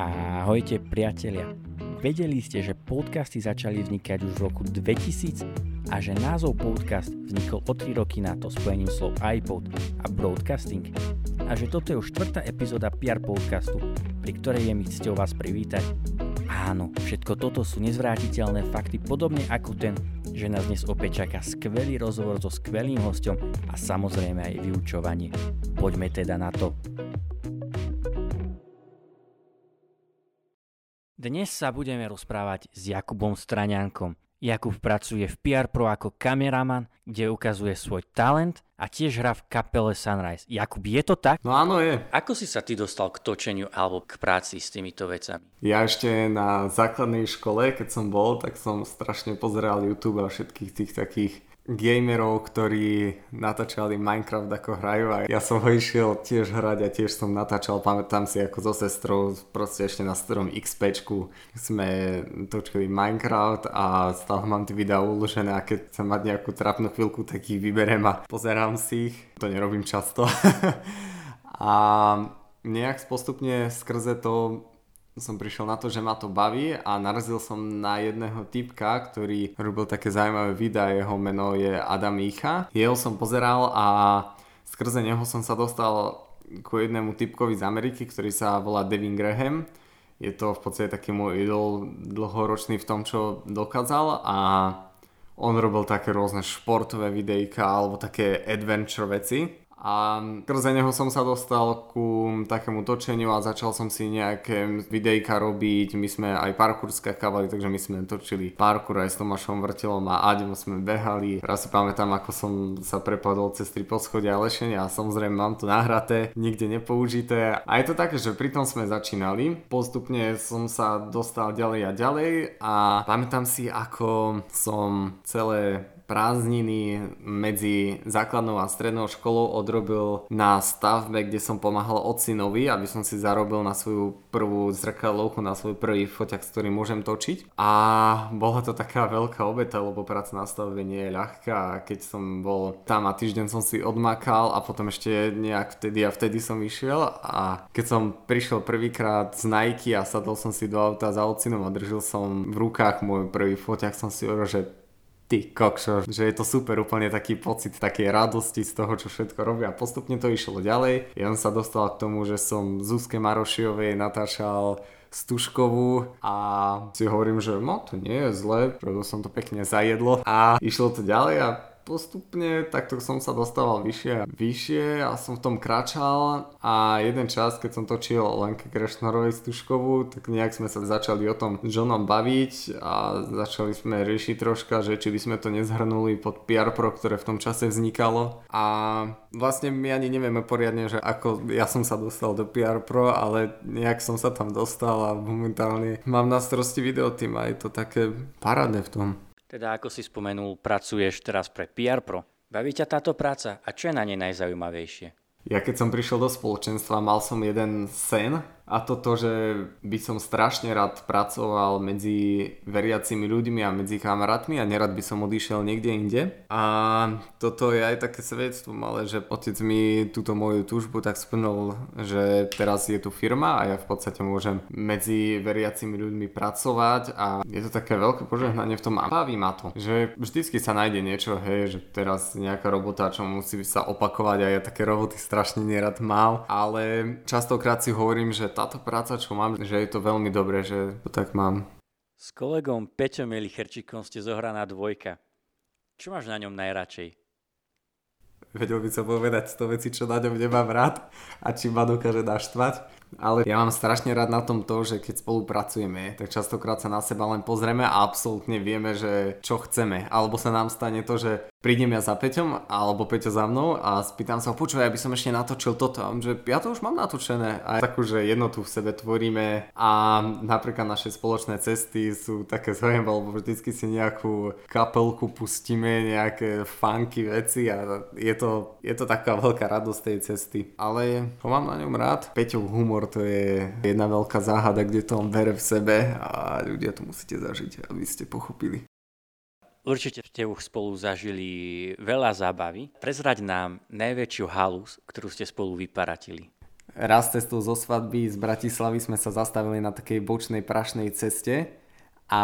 Ahojte priatelia. Vedeli ste, že podcasty začali vznikať už v roku 2000 a že názov podcast vznikol o 3 roky na to spojením slov iPod a broadcasting? A že toto je už štvrtá epizóda PR podcastu, pri ktorej je mi cťou vás privítať. Áno, všetko toto sú nezvrátiteľné fakty, podobne ako ten, že nás dnes opäť čaká skvelý rozhovor so skvelým hostom a samozrejme aj vyučovanie. Poďme teda na to. Dnes sa budeme rozprávať s Jakubom Straňankom. Jakub pracuje v PR Pro ako kameraman, kde ukazuje svoj talent a tiež hrá v kapele Sunrise. Jakub, je to tak? No áno, je. Ako si sa ty dostal k točeniu alebo k práci s týmito vecami? Ja ešte na základnej škole, keď som bol, tak som strašne pozeral YouTube a všetkých tých takých gamerov, ktorí natáčali Minecraft ako hrajú a ja som ho išiel tiež hrať a tiež som natáčal, pamätám si ako so sestrou, proste ešte na starom XP sme točili Minecraft a stále mám tie videá uložené a keď chcem mať nejakú trapnú chvíľku, tak ich vyberiem a pozerám si ich, to nerobím často. a nejak postupne skrze to som prišiel na to, že ma to baví a narazil som na jedného typka, ktorý robil také zaujímavé videá, jeho meno je Adam Micha. Jeho som pozeral a skrze neho som sa dostal ku jednému typkovi z Ameriky, ktorý sa volá Devin Graham. Je to v podstate taký môj idol dlhoročný v tom, čo dokázal a on robil také rôzne športové videjka alebo také adventure veci a skrze neho som sa dostal ku takému točeniu a začal som si nejaké videjka robiť. My sme aj parkour skakávali, takže my sme točili parkour aj s Tomášom Vrtelom a Aďom sme behali. Raz si pamätám, ako som sa prepadol cez tri poschodia lešenia a samozrejme mám to nahraté, nikde nepoužité. A je to také, že pri tom sme začínali. Postupne som sa dostal ďalej a ďalej a pamätám si, ako som celé prázdniny medzi základnou a strednou školou odrobil na stavbe, kde som pomáhal ocinovi, aby som si zarobil na svoju prvú zrkadlovku, na svoj prvý foťak, s ktorým môžem točiť. A bola to taká veľká obeta, lebo práca na stavbe nie je ľahká. Keď som bol tam a týždeň som si odmakal a potom ešte nejak vtedy a vtedy som išiel a keď som prišiel prvýkrát z Nike a sadol som si do auta za ocinom a držil som v rukách môj prvý foťak, som si hovoril, že ty kokšo, že je to super, úplne taký pocit takej radosti z toho, čo všetko robia. Postupne to išlo ďalej. Ja som sa dostal k tomu, že som Zuzke Marošiovej natáčal Stužkovú a si hovorím, že no to nie je zle, preto som to pekne zajedlo a išlo to ďalej a postupne takto som sa dostával vyššie a vyššie a som v tom kračal a jeden čas, keď som točil Lenke Krešnorovej Stužkovú, tak nejak sme sa začali o tom Johnom baviť a začali sme riešiť troška, že či by sme to nezhrnuli pod PR Pro, ktoré v tom čase vznikalo a vlastne my ani nevieme poriadne, že ako ja som sa dostal do PR Pro, ale nejak som sa tam dostal a momentálne mám na starosti videotým a je to také parádne v tom. Teda ako si spomenul, pracuješ teraz pre PR Pro. Baví ťa táto práca a čo je na nej najzaujímavejšie? Ja keď som prišiel do spoločenstva, mal som jeden sen a to to, že by som strašne rád pracoval medzi veriacimi ľuďmi a medzi kamarátmi a nerad by som odišiel niekde inde. A toto je aj také svedectvo ale že otec mi túto moju túžbu tak splnul, že teraz je tu firma a ja v podstate môžem medzi veriacimi ľuďmi pracovať a je to také veľké požehnanie v tom a baví ma to, že vždycky sa nájde niečo, hej, že teraz nejaká robota, čo musí sa opakovať a ja také roboty strašne nerad mal, ale častokrát si hovorím, že táto práca, čo mám, že je to veľmi dobré, že to tak mám. S kolegom Peťom Elicherčikom ste zohraná dvojka. Čo máš na ňom najradšej? Vedel by som povedať 100 vecí, čo na ňom nemám rád a či ma dokáže naštvať. Ale ja mám strašne rád na tom to, že keď spolupracujeme, tak častokrát sa na seba len pozrieme a absolútne vieme, že čo chceme. Alebo sa nám stane to, že prídem ja za Peťom alebo Peťo za mnou a spýtam sa, počúvaj, aby som ešte natočil toto. A on, že ja to už mám natočené. A takú, že jednotu v sebe tvoríme a napríklad naše spoločné cesty sú také zaujímavé, lebo vždycky si nejakú kapelku pustíme, nejaké funky veci a je to, je to taká veľká radosť tej cesty. Ale ho mám na ňom rád. Peťov humor to je jedna veľká záhada, kde to on bere v sebe a ľudia to musíte zažiť, aby ste pochopili. Určite ste už spolu zažili veľa zábavy. Prezrať nám najväčšiu halus, ktorú ste spolu vyparatili. raz cestou zo svadby z Bratislavy sme sa zastavili na takej bočnej prašnej ceste a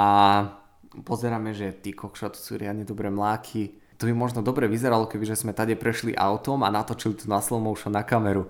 pozeráme, že ty kokša, to sú riadne dobré mláky. To by možno dobre vyzeralo, keby sme tade prešli autom a natočili to na slow motion na kameru.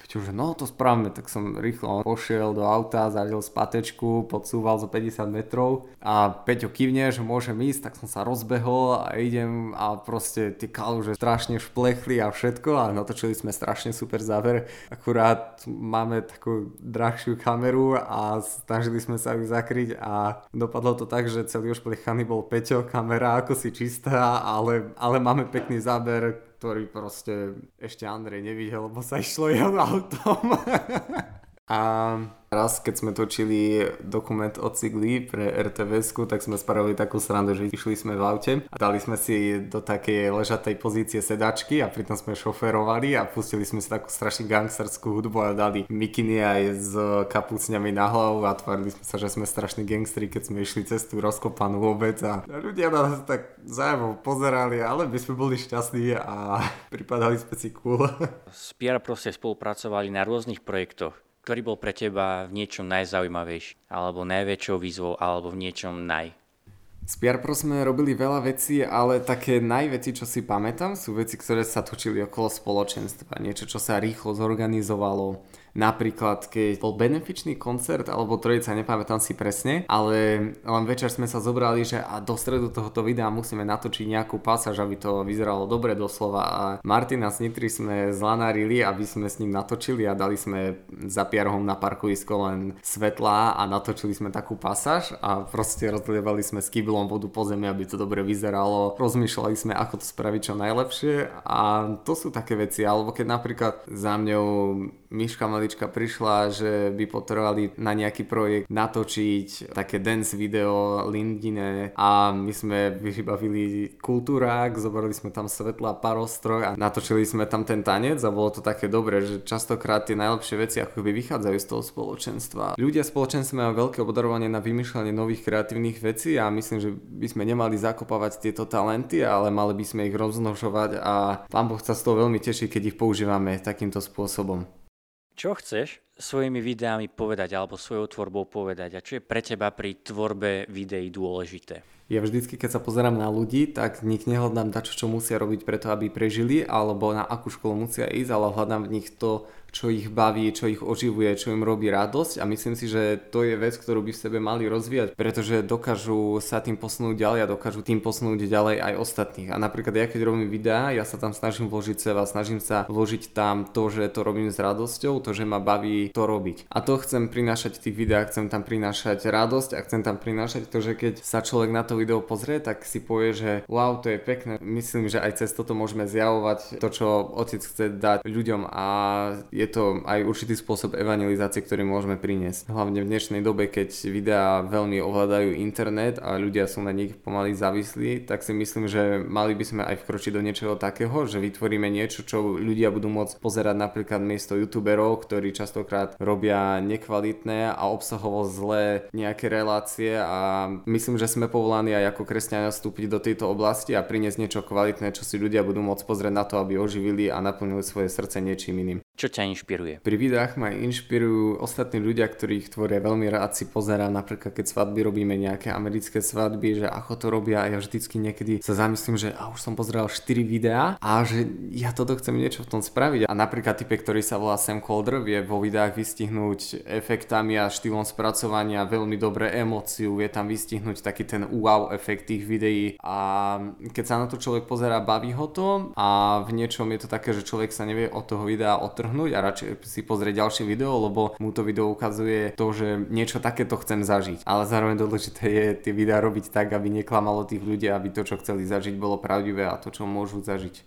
Peťo, že no to správame, tak som rýchlo pošiel do auta, zadel spatečku, podsúval zo 50 metrov a Peťo kývne, že môžem ísť, tak som sa rozbehol a idem a proste tie kaluže strašne šplechli a všetko a natočili sme strašne super záver. Akurát máme takú drahšiu kameru a snažili sme sa ju zakryť a dopadlo to tak, že celý ošplechaný bol Peťo, kamera ako si čistá, ale, ale máme pekný záber, ktorý proste ešte Andrej nevidel, lebo sa išlo jeho autom. A raz, keď sme točili dokument o cigli pre rtvs tak sme spravili takú srandu, že išli sme v aute a dali sme si do takej ležatej pozície sedačky a pritom sme šoferovali a pustili sme si takú strašne gangsterskú hudbu a dali mikiny aj s kapucňami na hlavu a tvárili sme sa, že sme strašní gangstri, keď sme išli cez tú rozkopanú vôbec a ľudia nás tak zájemov pozerali, ale my sme boli šťastní a pripadali sme si cool. S proste spolupracovali na rôznych projektoch ktorý bol pre teba v niečom najzaujímavejší, alebo najväčšou výzvou, alebo v niečom naj? S PR sme robili veľa vecí, ale také najveci, čo si pamätám, sú veci, ktoré sa točili okolo spoločenstva. Niečo, čo sa rýchlo zorganizovalo, Napríklad, keď bol benefičný koncert alebo trojica, nepamätám si presne, ale len večer sme sa zobrali, že a do stredu tohoto videa musíme natočiť nejakú pasáž, aby to vyzeralo dobre doslova a Martina s Nitri sme zlanarili, aby sme s ním natočili a dali sme za pierhom na parkovisko len svetlá a natočili sme takú pasáž a proste rozlievali sme s kyblom vodu po zemi, aby to dobre vyzeralo. Rozmýšľali sme, ako to spraviť čo najlepšie a to sú také veci, alebo keď napríklad za mňou Miška malička prišla, že by potrebovali na nejaký projekt natočiť také dance video Lindine a my sme vybavili kultúrák, zobrali sme tam svetla, parostroj a natočili sme tam ten tanec a bolo to také dobré, že častokrát tie najlepšie veci ako by vychádzajú z toho spoločenstva. Ľudia spoločenstva majú veľké obdarovanie na vymýšľanie nových kreatívnych vecí a myslím, že by sme nemali zakopávať tieto talenty, ale mali by sme ich rozmnožovať a pán Boh sa z toho veľmi teší, keď ich používame takýmto spôsobom. Čo chceš svojimi videami povedať alebo svojou tvorbou povedať a čo je pre teba pri tvorbe videí dôležité? Ja vždycky, keď sa pozerám na ľudí, tak nich nehľadám dačo, čo musia robiť preto, aby prežili, alebo na akú školu musia ísť, ale hľadám v nich to, čo ich baví, čo ich oživuje, čo im robí radosť a myslím si, že to je vec, ktorú by v sebe mali rozvíjať, pretože dokážu sa tým posunúť ďalej a dokážu tým posunúť ďalej aj ostatných. A napríklad ja keď robím videá, ja sa tam snažím vložiť seba, snažím sa vložiť tam to, že to robím s radosťou, to, že ma baví to robiť. A to chcem prinášať v tých videách, chcem tam prinášať radosť a chcem tam prinášať to, že keď sa človek na to video pozrie, tak si povie, že wow, to je pekné. Myslím, že aj cez toto môžeme zjavovať to, čo otec chce dať ľuďom a je to aj určitý spôsob evangelizácie, ktorý môžeme priniesť. Hlavne v dnešnej dobe, keď videá veľmi ovládajú internet a ľudia sú na nich pomaly závislí, tak si myslím, že mali by sme aj vkročiť do niečoho takého, že vytvoríme niečo, čo ľudia budú môcť pozerať napríklad miesto youtuberov, ktorí častokrát robia nekvalitné a obsahovo zlé nejaké relácie a myslím, že sme povolaní aj ako kresťania vstúpiť do tejto oblasti a priniesť niečo kvalitné, čo si ľudia budú môcť pozrieť na to, aby oživili a naplnili svoje srdce niečím iným. Čo ťa inšpiruje? Pri videách ma inšpirujú ostatní ľudia, ktorí ich tvoria. Veľmi rád si pozerám, napríklad keď svadby robíme nejaké americké svadby, že ako to robia a ja vždycky niekedy sa zamyslím, že a už som pozeral 4 videá a že ja toto chcem niečo v tom spraviť. A napríklad typek, ktorý sa volá Sam Calder, vie vo videách vystihnúť efektami a štýlom spracovania veľmi dobré emóciu, vie tam vystihnúť taký ten wow efekt tých videí a keď sa na to človek pozerá, baví ho to a v niečom je to také, že človek sa nevie od toho videa otrhnúť odtrhnúť a radšej si pozrieť ďalšie video, lebo mu to video ukazuje to, že niečo takéto chcem zažiť. Ale zároveň dôležité je tie videá robiť tak, aby neklamalo tých ľudí, aby to, čo chceli zažiť, bolo pravdivé a to, čo môžu zažiť.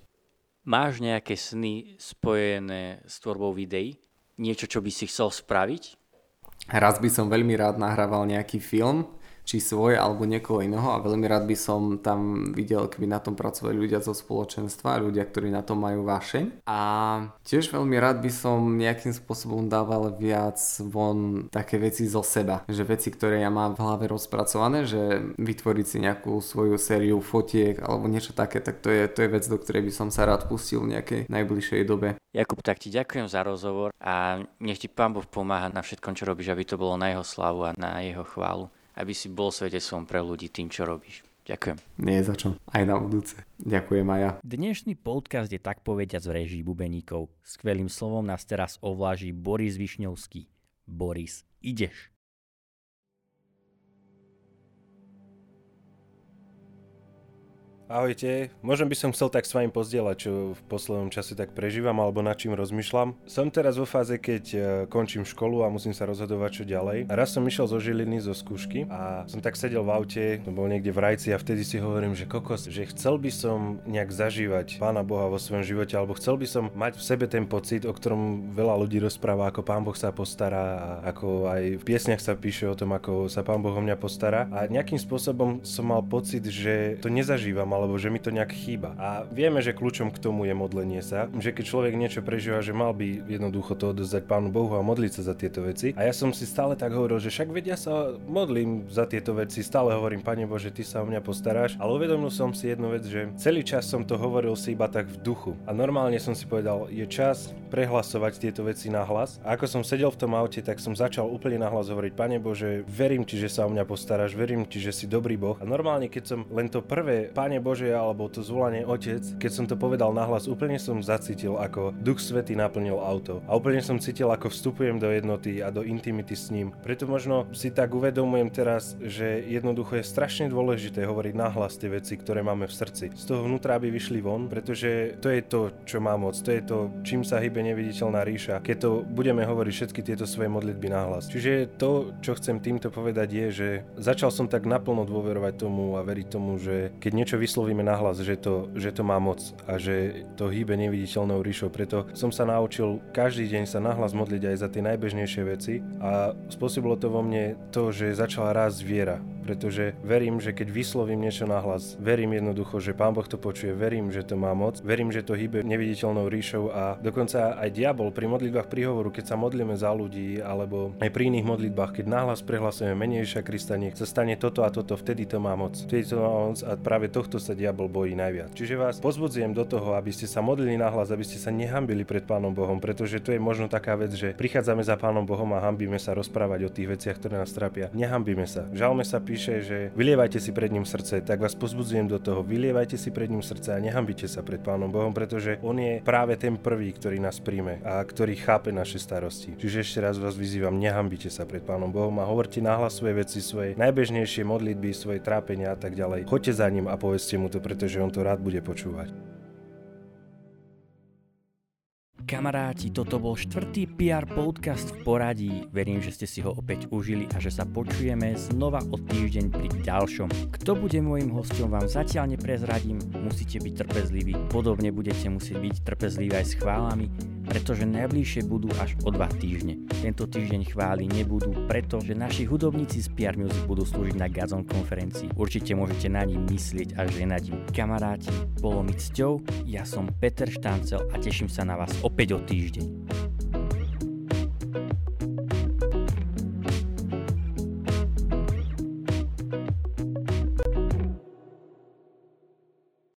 Máš nejaké sny spojené s tvorbou videí? Niečo, čo by si chcel spraviť? Raz by som veľmi rád nahrával nejaký film, či svoje alebo niekoho iného a veľmi rád by som tam videl, keby na tom pracovali ľudia zo spoločenstva, ľudia, ktorí na to majú vášeň. A tiež veľmi rád by som nejakým spôsobom dával viac von také veci zo seba, že veci, ktoré ja mám v hlave rozpracované, že vytvoriť si nejakú svoju sériu fotiek alebo niečo také, tak to je, to je vec, do ktorej by som sa rád pustil v nejakej najbližšej dobe. Jakub, tak ti ďakujem za rozhovor a nech ti Pán Boh pomáha na všetkom, čo robíš, aby to bolo na jeho slavu a na jeho chválu aby si bol svetectvom pre ľudí tým, čo robíš. Ďakujem. Nie za čo. Aj na budúce. Ďakujem aj ja. Dnešný podcast je tak povediať z režii bubeníkov. Skvelým slovom nás teraz ovláži Boris Višňovský. Boris, ideš. Ahojte, možno by som chcel tak s vami pozdieľať, čo v poslednom čase tak prežívam alebo nad čím rozmýšľam. Som teraz vo fáze, keď e, končím školu a musím sa rozhodovať, čo ďalej. A raz som išiel zo Žiliny, zo skúšky a som tak sedel v aute, to bol niekde v Rajci a vtedy si hovorím, že kokos, že chcel by som nejak zažívať Pána Boha vo svojom živote, alebo chcel by som mať v sebe ten pocit, o ktorom veľa ľudí rozpráva, ako Pán Boh sa postará a ako aj v piesniach sa píše o tom, ako sa Pán Boh o mňa postará. A nejakým spôsobom som mal pocit, že to nezažívam alebo že mi to nejak chýba. A vieme, že kľúčom k tomu je modlenie sa, že keď človek niečo prežíva, že mal by jednoducho to odozdať Pánu Bohu a modliť sa za tieto veci. A ja som si stále tak hovoril, že však vedia sa modlím za tieto veci, stále hovorím, Pane Bože, Ty sa o mňa postaráš, ale uvedomil som si jednu vec, že celý čas som to hovoril si iba tak v duchu. A normálne som si povedal, je čas prehlasovať tieto veci na hlas. A ako som sedel v tom aute, tak som začal úplne nahlas hovoriť, Pane Bože, verím Ti, že sa o mňa postaráš, verím Ti, že si dobrý Boh. A normálne, keď som len to prvé, Pane Bože, alebo to zvolanie Otec, keď som to povedal nahlas, úplne som zacítil, ako Duch Svety naplnil auto. A úplne som cítil, ako vstupujem do jednoty a do intimity s ním. Preto možno si tak uvedomujem teraz, že jednoducho je strašne dôležité hovoriť nahlas tie veci, ktoré máme v srdci. Z toho vnútra by vyšli von, pretože to je to, čo má moc. To je to, čím sa hýbe neviditeľná ríša, keď to budeme hovoriť všetky tieto svoje modlitby nahlas. Čiže to, čo chcem týmto povedať je, že začal som tak naplno dôverovať tomu a veriť tomu, že keď niečo vyslovíme nahlas, že to, že to má moc a že to hýbe neviditeľnou ríšou. Preto som sa naučil každý deň sa nahlas modliť aj za tie najbežnejšie veci a spôsobilo to vo mne to, že začala rásť viera pretože verím, že keď vyslovím niečo nahlas, verím jednoducho, že Pán Boh to počuje, verím, že to má moc, verím, že to hýbe neviditeľnou ríšou a dokonca aj diabol pri modlitbách príhovoru, keď sa modlíme za ľudí alebo aj pri iných modlitbách, keď nahlas prehlasujeme menejšia Krista, nech sa stane toto a toto, vtedy to má moc. Vtedy to má moc a práve tohto sa diabol bojí najviac. Čiže vás pozbudzujem do toho, aby ste sa modlili nahlas, aby ste sa nehambili pred Pánom Bohom, pretože to je možno taká vec, že prichádzame za Pánom Bohom a hambíme sa rozprávať o tých veciach, ktoré nás trápia. Nehambíme sa. Žalme sa píše, že vylievajte si pred ním srdce, tak vás pozbudzujem do toho, vylievajte si pred ním srdce a nehambite sa pred Pánom Bohom, pretože on je práve ten prvý, ktorý nás príjme a ktorý chápe naše starosti. Čiže ešte raz vás vyzývam, nehambite sa pred Pánom Bohom a hovorte nahlas svoje veci, svoje najbežnejšie modlitby, svoje trápenia a tak ďalej. Choďte za ním a povedzte mu to, pretože on to rád bude počúvať. Kamaráti, toto bol štvrtý PR podcast v poradí. Verím, že ste si ho opäť užili a že sa počujeme znova o týždeň pri ďalšom. Kto bude môjim hostom vám zatiaľ neprezradím, musíte byť trpezliví. Podobne budete musieť byť trpezliví aj s chválami, pretože najbližšie budú až o dva týždne. Tento týždeň chvály nebudú, pretože naši hudobníci z PR Music budú slúžiť na Gazon konferencii. Určite môžete na nich myslieť a ženať im. Kamaráti, bolo mi cťou, ja som Peter Štancel a teším sa na vás opäť o týždeň.